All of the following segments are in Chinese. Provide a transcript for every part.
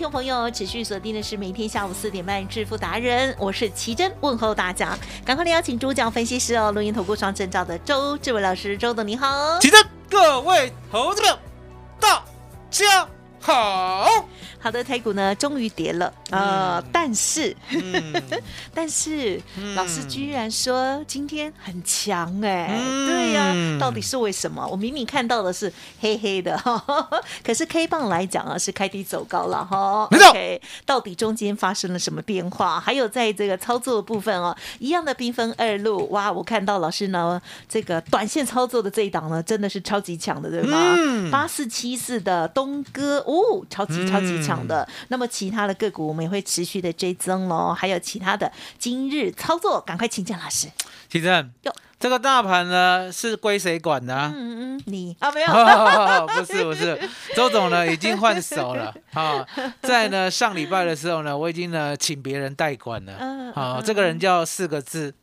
听众朋友持续锁定的是每天下午四点半致富达人，我是奇珍，问候大家，赶快来邀请主讲分析师哦，录音投顾双证照的周志伟老师，周董你好。奇珍，各位投资者，大家好。好的，台股呢终于跌了，呃，但是，嗯，但是、嗯老师居然说今天很强哎、嗯对呀、到底是为什么？我明明看到的是黑黑的，可是 K 棒来讲啊是开低走高了哈。没错到底中间发生了什么变化？还有在这个操作的部分哦，一样的兵分二路哇！我看到老师呢，这个短线操作的这一档呢，真的是超级强的，对吗？嗯八四七四的东哥哦，超级超级强的。那么其他的个股我们也会持续的追增喽，还有其他的今日操作，赶快请教老师。起身哟，这个大盘呢是归谁管的啊？嗯嗯，你。啊没有，不是不是，周总呢已经换手了。啊，在呢上礼拜的时候呢，我已经呢请别人代管了。嗯啊，嗯这个人叫四个字。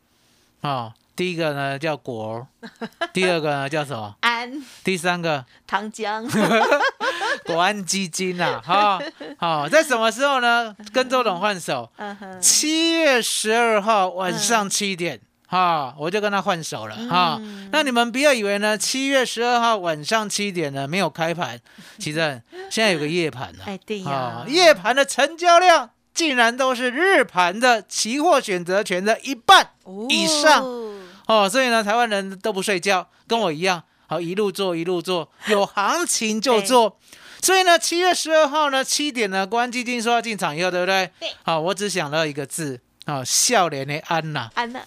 啊，第一个呢叫果儿，第二个呢叫什么？安第三个。糖浆，国安基金啊，哈，好，在什么时候呢？跟周董换手，七月十二号晚上七点。哈，我就跟他换手了哈。嗯那你们不要以为呢，七月十二号晚上七点呢没有开盘，其实现在有个夜盘呢、哎对呀。啊，夜盘的成交量竟然都是日盘的期货选择权的一半以上哦。哦，所以呢，台湾人都不睡觉，跟我一样，好一路做一路做，有行情就做。所以呢，七月十二号呢七点呢，国安基金说要进场以后，对不对？对。好，我只想到一个字，啊，笑脸的安呐、安呐、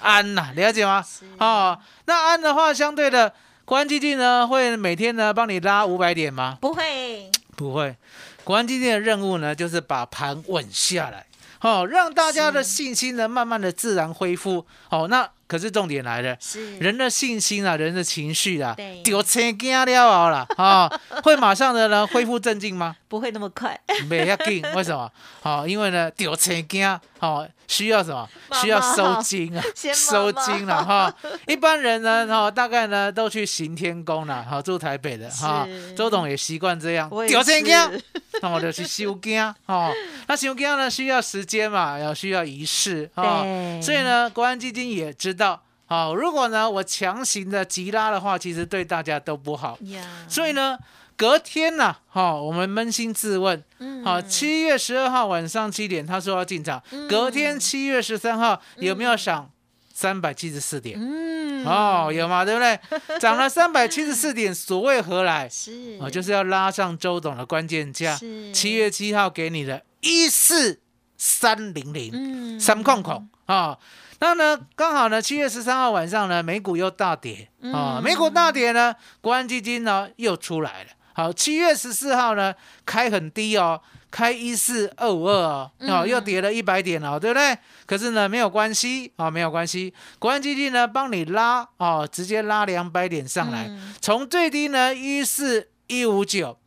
安呐、了解吗？是哦，那安的话，相对的，国安基金呢会每天呢帮你拉五百点吗？不会，不会，国安基金的任务呢就是把盘稳下来，哦，让大家的信心呢慢慢的自然恢复。哦，那可是重点来了。是人的信心啊，人的情绪啊对，丢车惊了后啦，啊、会马上的呢恢复镇静吗？不会那么快，没要紧，为什么？好、因为呢丢钱惊，好、需要什么？需要收金啊，收金了哈。一般人呢，哈、大概呢都去行天宫了，好、住台北的哈、是周董也习惯这样，丢钱惊是，那我就去修惊哦。那修惊呢需要时间嘛，要需要仪式哦对。所以呢，国安基金也知道，好、如果呢我强行的急拉的话，其实对大家都不好。呀，所以呢，隔天呢、哈、我们扪心自问，嗯好、七月十二号晚上七点，他说要进场，隔天七月十三号有没有涨三百七十四点？嗯，哦，有嘛，对不对？涨了三百七十四点，所谓何来？是哦，就是要拉上周董的关键价，七月七号给你的一四三零零嗯三控控啊。那呢，刚好呢，七月十三号晚上呢，美股又大跌啊，嗯美股大跌呢，国安基金呢又出来了。好，七月十四号呢，开很低哦，开一四二五二哦，又跌了一百点哦，对不对？可是呢，没有关系啊、没有关系，国安基金呢帮你拉哦，直接拉两百点上来，嗯。从最低呢一四一五九，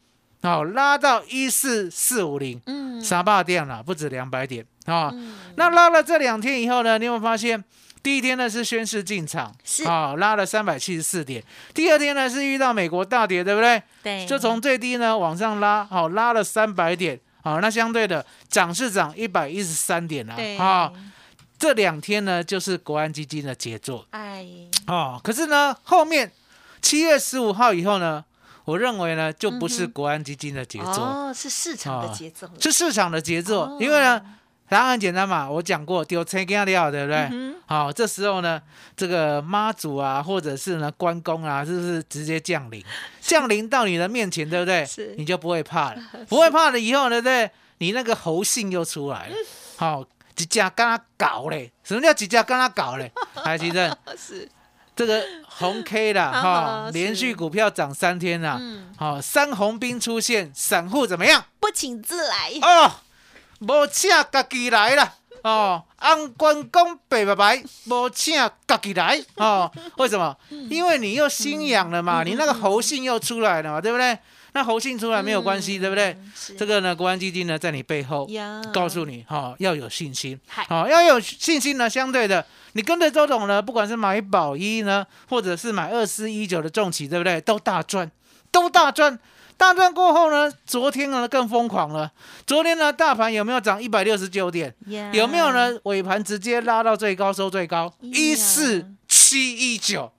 哦，拉到一四四五零，嗯。三百点了，不止两百点啊、嗯。那拉了这两天以后呢，你有没有发现？第一天呢是宣誓进场，是啊、拉了三百七十四点。第二天呢是遇到美国大跌，对不对？对，就从最低呢往上拉，好、拉了三百点，好、那相对的涨是涨一百一十三点啊、这两天呢就是国安基金的杰作哎，哦。可是呢，后面七月十五号以后呢，我认为呢就不是国安基金的杰作，哦，是市场的哦节奏了，是市场的节奏。哦因为呢，答案很简单嘛，我讲过丢车给他掉，对不对？嗯好，这时候呢，这个妈祖啊，或者是呢关公啊，是不是直接降临？降临到你的面前，对不对是？你就不会怕了，不会怕了以后呢，对不对？你那个猴性又出来了。好，几家跟他搞嘞？什么叫几家跟他搞嘞？海奇正，哼，是，这个红 K 啦，啊哈，是连续股票涨三天啦，嗯，好，三红兵出现，散户怎么样？不请自来，哦，无请家己来啦。哦，按关公白拜拜，无请家己来哦。为什么？因为你又心痒了嘛，你那个猴性又出来了嘛，对不对？那猴性出来没有关系，对不对？这个呢，国安基金呢在你背后，告诉你，哈、要有信心，嗨好、要有信心呢。相对的，你跟着周董呢，不管是买宝一呢，或者是买二四一九的重企，对不对？都大赚，都大赚。大赚过后呢，昨天呢更疯狂了。昨天呢，大盘有没有涨一百六十九点？呀有没有？呢？尾盘直接拉到最高，收最高一四七一九，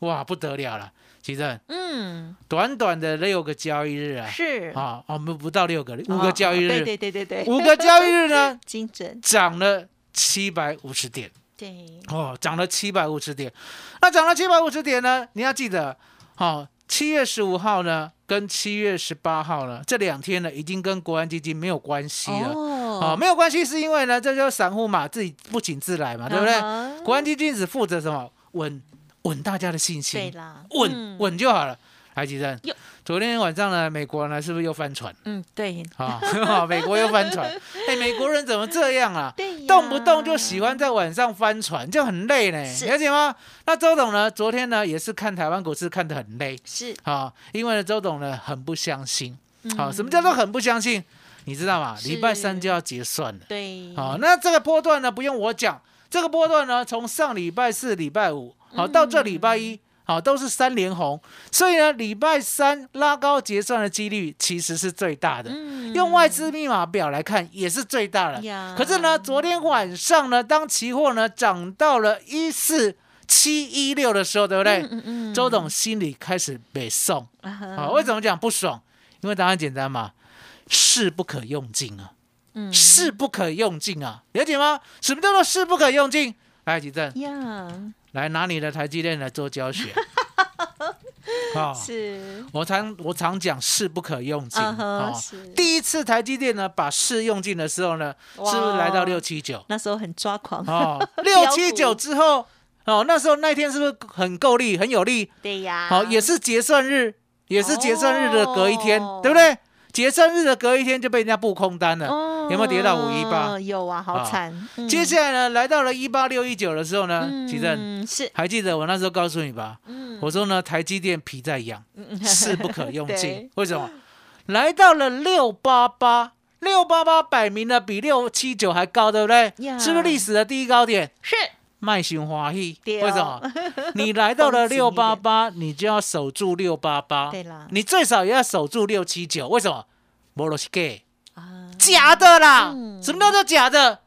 哇，不得了了！奇正嗯，短短的六个交易日啊，是啊，我们不到六个，五个交易日，哦对对对对对，五个交易日呢，精准，涨了七百五十点对，哦，涨了七百五十点。那涨了七百五十点呢？你要记得，哦，七月十五号呢，跟七月十八号呢，这两天呢，已经跟国安基金没有关系了。哦，哦，没有关系，是因为呢，这就是散户嘛，自己不请自来嘛，对不对？对国安基金只负责什么？稳稳大家的信对心，啦，稳嗯，稳就好了。来，吉正哟，昨天晚上呢，美国呢是不是又翻船嗯，对，啊？美国又翻船，哎，美国人怎么这样啊？对，动不动就喜欢在晚上翻船，就很累呢，了解吗？那周董呢，昨天呢也是看台湾股市看得很累是，啊，因为呢周董呢很不相信，好、嗯什么叫做很不相信？你知道吗？礼拜三就要结算了，对，好、那这个波段呢不用我讲，这个波段呢从上礼拜四、礼拜五，好、到这礼拜一。好，都是三连红，所以呢，礼拜三拉高结算的几率其实是最大的。嗯用外资密码表来看，也是最大的。呀可是呢，昨天晚上呢，当期货呢涨到了一四七一六的时候，对不对？嗯嗯周董心里开始北宋啊哈啊，为什么讲不爽？因为答案简单嘛，势不可用尽啊，嗯势不可用尽啊，了解吗？什么叫做势不可用尽？来，吉正，呀，来拿你的台积电来做教学。啊，是，我常我常讲势不可用尽嗯哼啊。是，第一次台积电呢把势用尽的时候呢，是不是来到六七九？那时候很抓狂，哦，六七九之后，哦，那时候那天是不是很够力，很有力？对呀，好、也是结算日，也是结算日的隔一天，哦对不对？结算日的隔一天就被人家布空单了。哦有没有跌到五一八有啊，好啊惨。嗯接下来呢，来到了一八六一九的时候呢，奇正嗯是，还记得我那时候告诉你吧？嗯我说呢，台积电皮在痒，嗯势不可用 尽对。为什么？来到了六八八，六八八摆明了比六七九还高，对不对？是不是历史的第一高点？是卖心欢喜，为什么？你来到了六八八，你就要守住六八八，对啦你最少也要守住六七九，为什么？摩罗西给啊，假的啦，嗯什么叫做假的？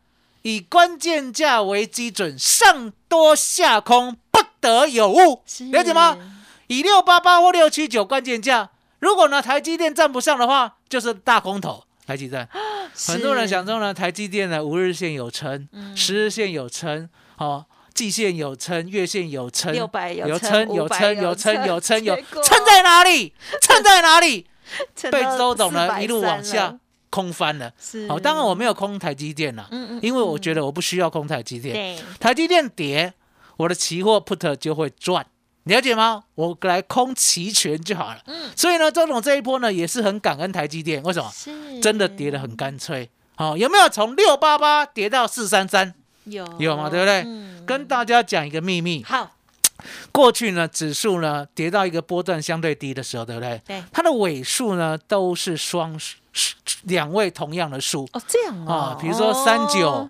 以关键价为基准，上多下空不得有误，了解吗？？以六八八或六七九关键价，如果呢台积电站不上的话，就是大空头。台积电，很多人想说呢，台积电呢五日线有撑，嗯十日线有撑，哦，季线有撑，月线有撑，有撑，有500撑，有撑，有撑，有结果撑在哪里？撑在哪里？被周董呢一路往下，空翻了。是好，当然我没有空台积电了，嗯嗯因为我觉得我不需要空台积电。台积电跌，我的期货 put 就会赚，了解吗？我来空期权就好了。嗯所以呢，周总这一波呢也是很感恩台积电，为什么？是真的跌得很干脆。好、有没有从六八八跌到四三三？有有嘛对不对嗯跟大家讲一个秘密，好过去呢指数呢跌到一个波段相对低的时候，对不对？对。它的尾数呢都是双数两位同样的数。哦这样啊？哦，，比如说三九哦？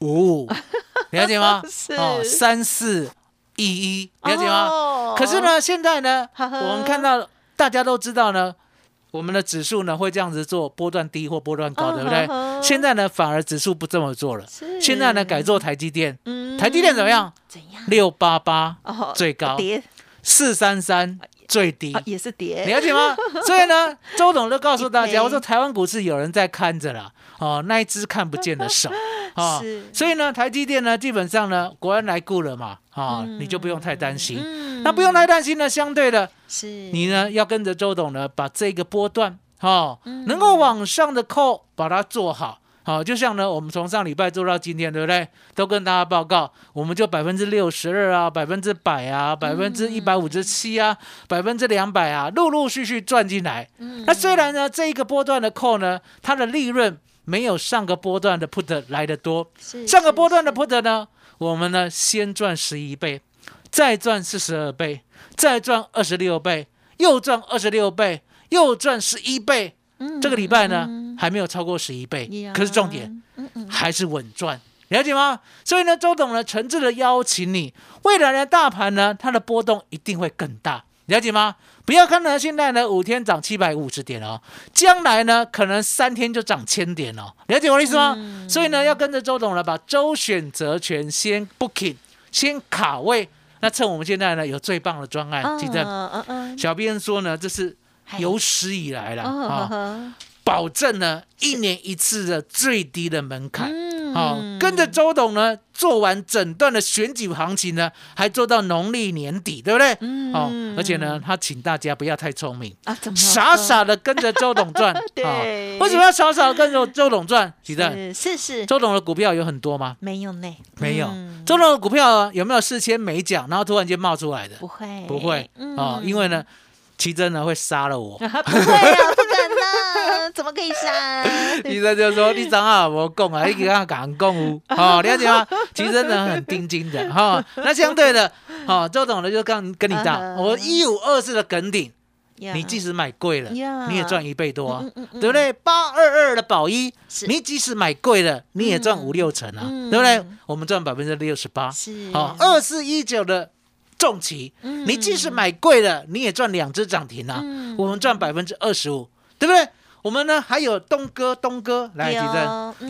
五。五，了解吗？是。哦，三四一一，了解吗？哦。可是呢，现在呢，我们看到大家都知道呢，我们的指数呢会这样子做波段低或波段高，嗯对不对？现在呢反而指数不这么做了，现在呢改做台积电，嗯。台积电怎么样？怎样？六八八哦最高，跌。四三三最低。啊，，也是跌，了解吗？所以呢，周董就告诉大家，我说台湾股市有人在看着啦，哦，那一只看不见的手，哦，所以呢，台积电呢，基本上呢，国安来顾了嘛，啊，你就不用太担心。嗯。那不用太担心呢，相对的，是。你呢要跟着周董呢，把这个波段，哦，嗯。能够往上的扣，把它做好。好，就像呢，我们从上礼拜做到今天，对不对？都跟大家报告，我们就百分之六十二啊，百分之百啊，百分之一百五十七啊，百分之两百啊，陆陆续续赚进来。那虽然呢，这一个波段的扣呢，它的利润没有上个波段的 put 来的多，是上个波段的 put 呢，我们呢先赚十一倍，再赚四十二倍，再赚二十六倍，又赚二十六倍，又赚十一倍。这个礼拜呢还没有超过十一倍可是重点还是稳赚。了解吗？所以呢，周董呢诚挚的邀请你，未来的大盘呢，它的波动一定会更大，了解吗？不要看呢，现在呢五天涨七百五十点哦，将来呢可能三天就涨千点哦，了解我的意思吗？嗯所以呢，要跟着周董呢，把周选择权先 booking，先卡位。那趁我们现在呢有最棒的专案，记得嗯嗯嗯，小编说呢，这是有史以来了哦啊，保证呢一年一次的最低的门槛。嗯。好、跟着周董呢，做完整段的选举行情呢，还做到农历年底，对不对？嗯。哦，而且呢，他请大家不要太聪明，啊，怎么傻傻的跟着周董赚。对。哦为什么要傻傻的跟着周董赚？记得是是是。周董的股票有很多吗？没有呢，没有。嗯。周董的股票有没有事先没讲，然后突然间冒出来的？不会。不会嗯。哦，因为呢，奇珍呢会杀了我。不会啊，不可能，怎么可以杀？医生就说：“你长好我讲啊，你给他讲讲有，哦，了解吗？奇珍呢很钉钉的哈、那相对的，哦，周董呢就跟跟你讲，嗯我一五二四的梗顶，呀。你即使买贵了，呀。你也赚一倍多啊，嗯嗯嗯对不对？八二二的宝一，你即使买贵了，你也赚五六成啊，嗯。对不对？我们赚百分之六十八，是。好，二四一九的重旗，嗯你即使买贵了，你也赚两只涨停啊，嗯我们赚百分之二十五，对不对？我们呢还有东哥，东哥来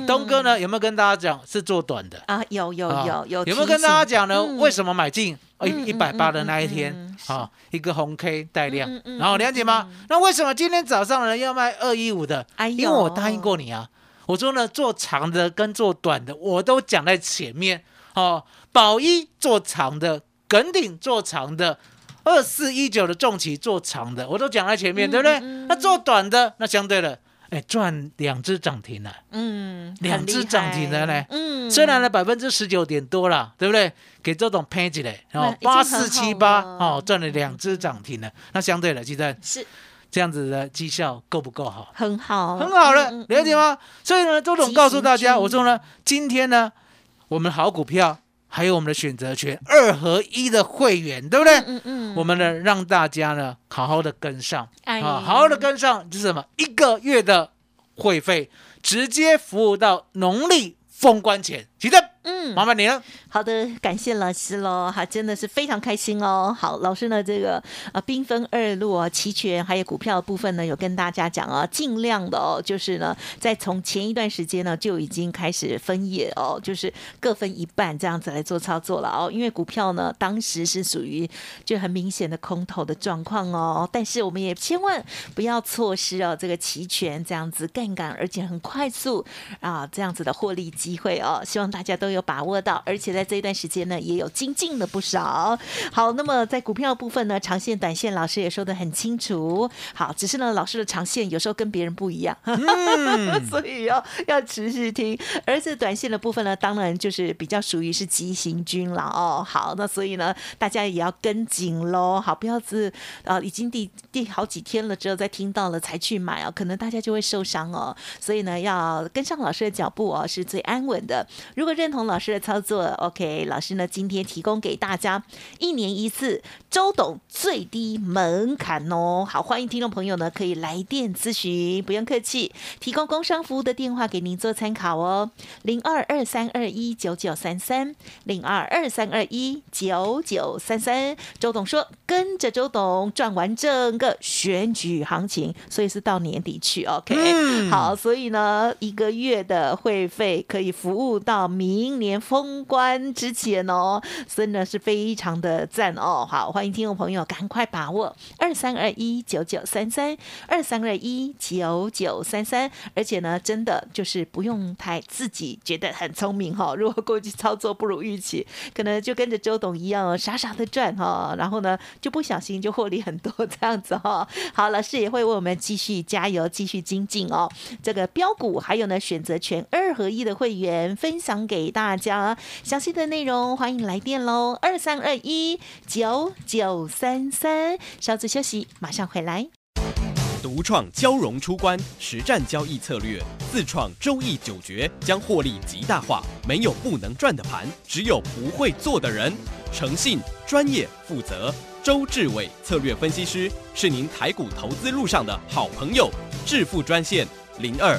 东哥呢有没有跟大家讲是做短的？啊，有有啊有有，有没有跟大家讲呢？嗯为什么买进？哦，嗯一百八的那一天嗯啊，一个红 K 带量然后了解吗？那为什么今天早上呢要卖二一五的？哎因为我答应过你啊，我说呢做长的跟做短的我都讲在前面哦。宝一做长的，耿鼎做长的。二四一九的重旗做长的，我都讲在前面，对不对？嗯那做短的，那相对的，哎，赚两只涨停了。嗯，两只涨停的害呢嗯，虽然呢百分之十九点多了，对不对？给周董配起来，哦那已，经八四七八了哦，赚了两只涨停了。那相对的，记得是这样子的绩效够不够好？很好，很好了嗯，了解？吗？所以呢，周董告诉大家，我说呢，今天呢，我们好股票还有我们的选择权二合一的会员，对不对？嗯嗯，我们呢，让大家呢好好的跟上哎啊，好好的跟上，就是什么？一个月的会费直接服务到农历封关前，记得嗯，麻烦你了。好的，感谢老师喽，哈，真的是非常开心哦。好，老师呢，这个啊兵分二路啊，期权还有股票的部分呢，有跟大家讲啊，尽量的哦，就是呢，在从前一段时间呢就已经开始分野哦，就是各分一半这样子来做操作了哦。因为股票呢，当时是属于就很明显的空头的状况哦，但是我们也千万不要错失哦这个期权这样子杠杆，而且很快速啊这样子的获利机会哦，希望大家都有把握到，而且在这一段时间呢也有精进了不少。好，那么在股票部分呢，长线、短线老师也说的很清楚。好，只是呢老师的长线有时候跟别人不一样，所以要要持续听。而这短线的部分呢，当然就是比较属于是急行军了哦。好，那所以呢，大家也要跟紧喽。好，不要是呃已经第第好几天了之后再听到了才去买哦，可能大家就会受伤哦。所以呢，要跟上老师的脚步哦，是最安稳的。如果认同同老师的操作，OK，老师呢今天提供给大家一年一次周董最低门槛哦。好，欢迎听众朋友呢可以来电咨询，不用客气，提供工商服务的电话给您做参考哦，零二二三二一九九三三，零二二三二一九九三三。周董说，跟着周董赚完整个选举行情，所以是到年底去，OK。嗯好，所以呢，一个月的会费可以服务到明年封关之前哦，真的是非常的赞哦。好，欢迎听众朋友赶快把握二三二一九九三三二三二一九九三三，而且呢，真的就是不用太自己觉得很聪明哈、如果过去操作不如预期，可能就跟着周董一样，傻傻的赚哈、然后呢就不小心就获利很多这样子哈、好，老师也会为我们继续加油，继续精进哦。这个标股还有呢选择权二合一的会员分享给大大家，详细的内容欢迎来电喽，二三二一九九三三，稍作休息，马上回来。独创交融出关实战交易策略，自创周易九诀，将获利极大化。没有不能赚的盘，只有不会做的人。诚信、专业、负责，周志伟策略分析师是您台股投资路上的好朋友。致富专线零二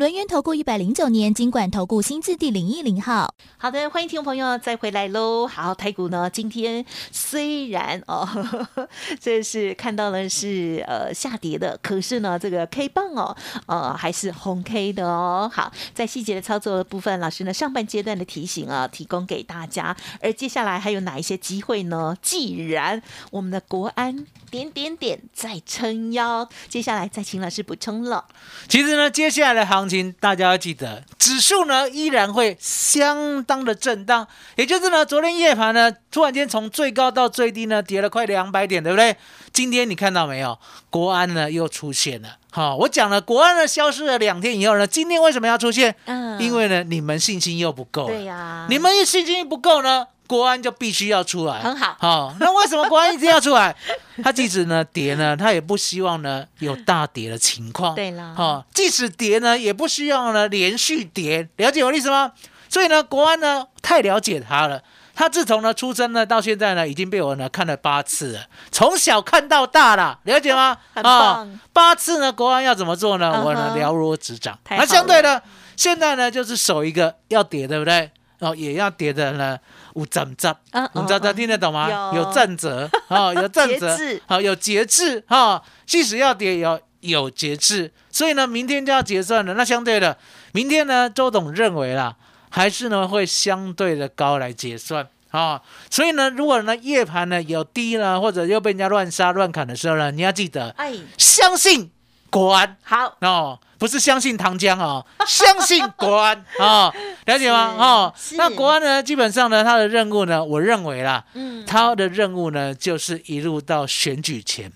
轮源投顾一百零九年金管投顾新字第零一零号。好的，欢迎听众朋友再回来喽。好，台股呢今天虽然哦，呵 呵这是看到了是呃下跌的，可是呢这个 K 棒哦，呃还是红 K 的哦。好，在细节的操作的部分，老师呢上半阶段的提醒啊，提供给大家。而接下来还有哪一些机会呢？既然我们的国安点点点在撑腰，接下来再请老师补充了。其实呢，接下来的行情大家要记得，指数呢依然会相当的震荡，也就是呢，昨天夜盘呢突然间从最高到最低呢跌了快两百点，对不对？今天你看到没有？国安呢又出现了。好、我讲了，国安呢消失了两天以后呢，今天为什么要出现？嗯因为呢你们信心又不够。对呀、你们信心不够呢，国安就必须要出来。很好好、那为什么国安一定要出来？他即使呢跌呢，他也不希望呢有大跌的情况。对啦好、即使跌呢，也不希望呢连续跌。了解我的意思吗？所以呢，国安呢太了解他了。他自从呢出生呢到现在呢，已经被我呢看了八次了，从小看到大了，了解吗？很啊棒八次呢，国安要怎么做呢？我呢了如指掌。那相对呢，现在呢就是守一个要跌，对不对？哦，也要跌的呢，五怎怎，嗯五怎怎嗯听得懂吗？有有正则啊，有正则，好，有节制哈。即使要跌，也要有节制。所以呢，明天就要结算了。那相对的，明天呢，周董认为啦，还是呢会相对的高来结算。啊、所以呢，如果呢夜盘呢有低呢，或者又被人家乱杀乱砍的时候呢，你要记得哎，相信国安好，哦，不是相信唐江哦，相信国安。哦，了解吗？哦，那国安呢，基本上呢，他的任务呢，我认为啦，嗯，他的任务呢，就是一路到选举前，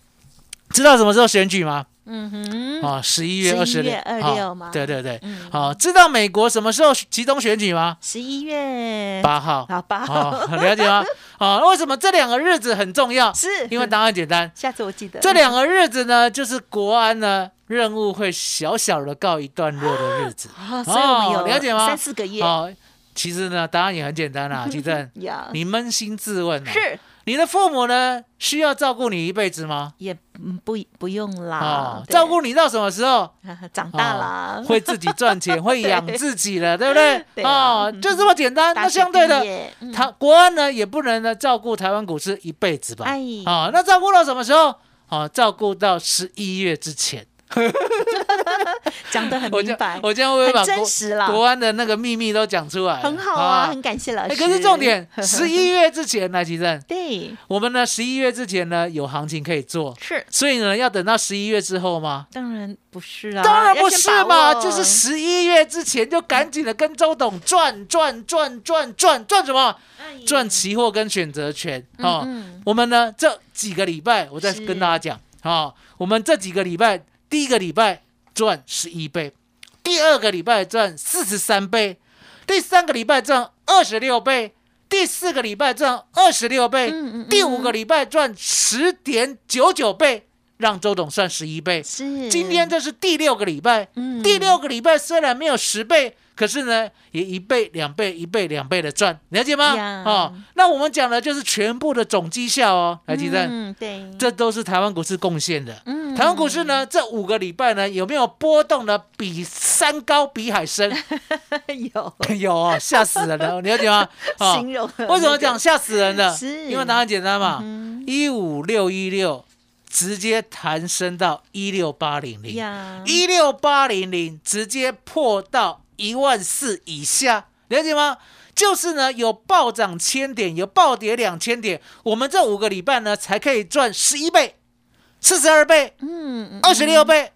知道什么时候选举吗？嗯哼，啊，十一月二十六，二六吗？对对对，嗯。好，知道美国什么时候集中选举吗？十一月八号。好八号。哦，了解吗？啊，为什么这两个日子很重要？是。因为答案简单，下次我记得。这两个日子呢，就是国安呢任务会小小的告一段落的日子。啊，所以我了解吗？三四个月。哦，其实呢，答案也很简单啦，吉正，你扪心自问啊，是你的父母呢需要照顾你一辈子吗？也嗯不不用啦哦，，照顾你到什么时候？长大了哦，会自己赚钱，会养自己了，对不对？对啊哦，就这么简单。那相对的他国安呢也不能呢照顾台湾股市一辈子吧？哎啊，那照顾到什么时候？哦，照顾到十一月之前。讲的很明白，我这样会把国国安的那个秘密都讲出来？很好啊，很感谢老师。哎可是重点，十一月之前来吉正，对我们呢十一月之前呢有行情可以做，是，所以呢要等到十一月之后吗？当然不是啊，当然不是嘛，就是十一月之前就赶紧的跟周董赚赚赚赚赚赚什么？赚期货跟选择权哦。嗯我们呢这几个礼拜，我再跟大家讲哦，我们这几个礼拜，第一个礼拜赚十一倍，第二个礼拜赚四十三倍，第三个礼拜赚二十六倍，第四个礼拜赚二十六倍，嗯嗯第五个礼拜赚十点九九倍，让周董算十一倍。是。今天这是第六个礼拜，嗯。第六个礼拜虽然没有十倍，可是呢，也一倍、两倍、一倍、两倍的赚，了解吗？呀哦，那我们讲的就是全部的总绩效哦，来记得，嗯对，这都是台湾股市贡献的。嗯台湾股市呢，这五个礼拜呢，有没有波动的比山高比海深？有 有哦，吓死人了，了解吗？哦形容为什么讲吓死人的？是因为答案简单嘛，嗯一五六一六直接弹升到一六八零零。呀？一六八零零直接破到一万四以下，了解吗？就是呢，有暴涨千点，有暴跌两千点，我们这五个礼拜呢才可以赚十一倍、四十二倍、嗯，二十六倍、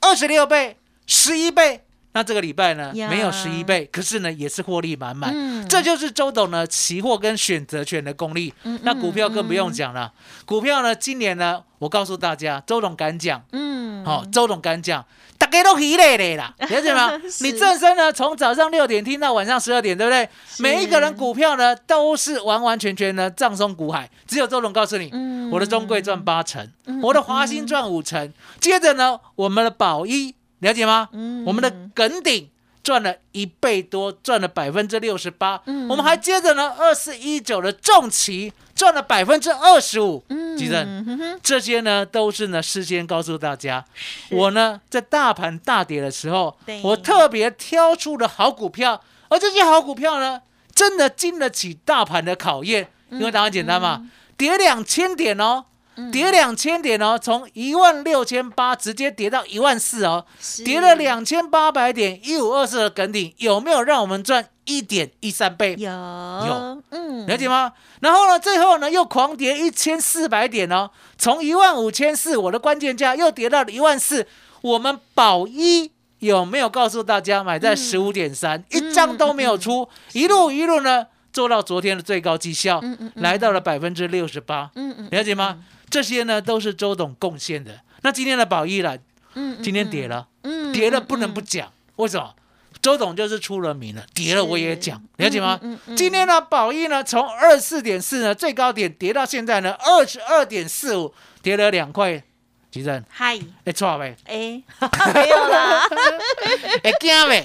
二十六倍、十一倍。那这个礼拜呢没有十一倍，可是呢也是获利满满。嗯这就是周董呢期货跟选择权的功力。嗯那股票更不用讲了，股票呢今年呢我告诉大家，周董敢讲，嗯，好、周董敢讲，大家都疲累累啦，了解吗？是你正身呢，从早上六点听到晚上十二点，对不对？每一个人股票呢都是完完全全的葬送股海，只有周董告诉你，嗯我的中贵赚八成，嗯我的华兴赚五成，接着呢，我们的宝一了解吗？嗯我们的耿鼎。赚了一倍多，赚了百分之六十八。嗯我们还接着呢，二四一九的重旗赚了百分之二十五。嗯吉正，这些呢都是呢事先告诉大家，我呢在大盘大跌的时候，我特别挑出了好股票，而这些好股票呢，真的经得起大盘的考验，因为答案简单嘛，跌两千点哦。跌两千点哦，从一万六千八直接跌到一万四哦，是。跌了两千八百点，一五二四的梗顶有没有让我们赚一点一三倍？有。有。嗯。了解吗？然后呢，最后呢又狂跌一千四百点哦，从一万五千四我的关键价又跌到了一万四。我们保一有没有告诉大家买在十五点三，一张都没有出，一路一路呢做到昨天的最高绩效，嗯嗯嗯。来到了百分之六十八，嗯嗯了解吗？这些呢都是周董贡献的。那今天的宝一了，嗯今天跌了，嗯跌了不能不讲，为什么？周董就是出了名了，跌了我也讲，了解吗？嗯嗯嗯今天呢，宝益呢从二四点四呢最高点跌到现在呢二十二点四五，跌了两块。吉正，嗨。会，错呗，哎 没有啦，哎，惊呗！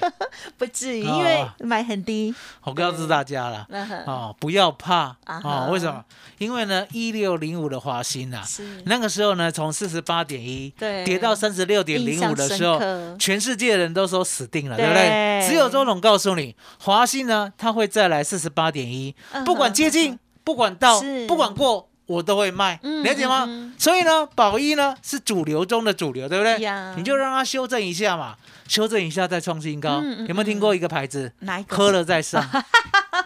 不至于，哦。因为买很低，我告诉大家了，哦，不要怕啊。为什么？因为呢，一六零五的华兴啊，是。那个时候呢，从四十八点一对。跌到三十六点零五的时候全世界人都说死定了，对。对不对？只有周董告诉你，华兴呢，它会再来四十八点一不管接近，不管到是，不管过。我都会卖，嗯了解吗？嗯所以呢，宝一呢是主流中的主流，对不对？你就让它修正一下嘛，修正一下再创新高。有没有听过一个牌子？哪一个喝了再上。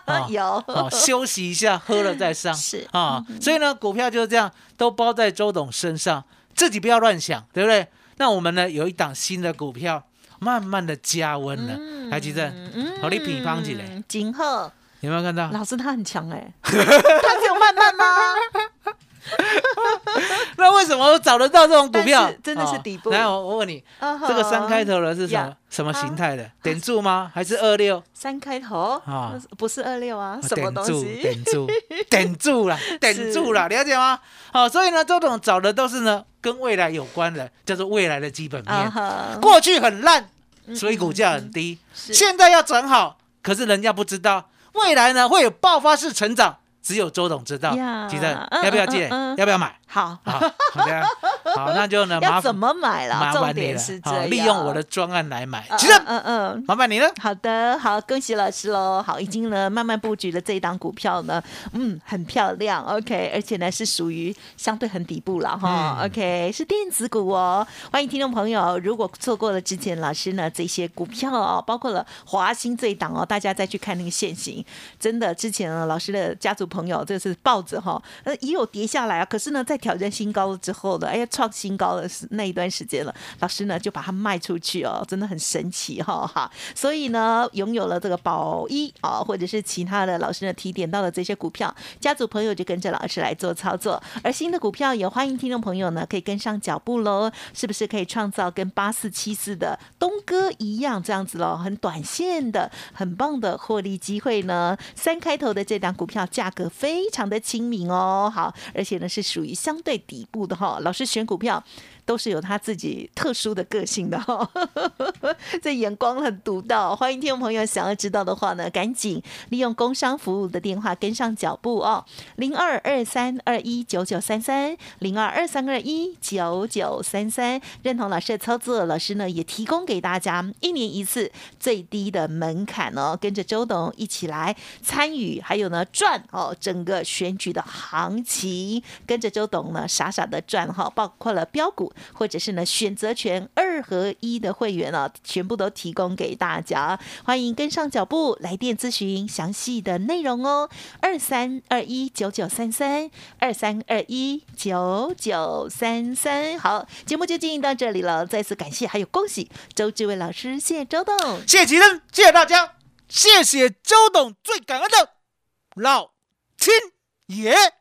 哦 有哦，休息一下，喝了再上。是啊，所以呢，股票就是这样，都包在周董身上，自己不要乱想，对不对？那我们呢有一档新的股票，慢慢的加温了。来，吉正，嗯好，你比方起来，金鹤有没有看到？老师他很强哎，他只有慢慢吗？那为什么我找得到这种股票？真的是底部哦来，我我问你，这这个三开头的是什么呀什么形态的？点住吗？还是二六？三开头啊不是二六啊，什么点住，东西？点住，点住了，点住了，了解吗？好，所以呢，周董找的都是呢跟未来有关的，叫做未来的基本啊面。哈，过去很烂，所以股价很低，是现在要转好，可是人家不知道，未来呢会有爆发式成长，只有周董知道呀。吉正嗯要不要借？要不要买？好，好，好的。好，那就呢 要怎么买啦？重点麻烦你了好是这样，利用我的专案来买。嗯其实嗯嗯。麻烦你了。好的，好，恭喜老师喽！好，已经呢慢慢布局了这一档股票呢，嗯，很漂亮，OK，而且呢是属于相对很底部了哈、嗯 o k 是电子股哦。欢迎听众朋友，如果错过了之前老师呢这些股票哦，包括了华兴这一档哦，大家再去看那个现形，真的之前呢老师的家族朋友这是抱着哈，呃也有跌下来啊，可是呢在挑战新高了之后呢，哎呀创新高的那一段时间了，老师呢就把它卖出去哦，真的很神奇哈、哈。所以呢，拥有了这个宝一啊，或者是其他的老师呢提点到的这些股票，家族朋友就跟着老师来做操作。而新的股票也欢迎听众朋友呢可以跟上脚步喽，是不是可以创造跟八四七四的东哥一样这样子喽？很短线的、很棒的获利机会呢？三开头的这档股票价格非常的亲民哦，好，而且呢是属于相相对底部的哈、老师选股票。都是有他自己特殊的个性的哈、这眼光很独到。欢迎听众朋友想要知道的话呢，赶紧利用工商服务的电话跟上脚步哦，零二二三二一九九三三，零二二三二一九九三三。认同老师的操作，老师呢也提供给大家一年一次最低的门槛哦，跟着周董一起来参与，还有呢赚哦整个选举的行情，跟着周董呢傻傻的赚哈，包括了标股或者是呢选择权二合一的会员啊，全部都提供给大家，欢迎跟上脚步，来电咨询详细的内容哦，二三二一九九三三，二三二一九九三三。好，节目就进行到这里了，再次感谢还有恭喜周志伟老师，谢谢周董。谢谢奇珍，谢谢大家，谢谢周董，最感恩的老天爷。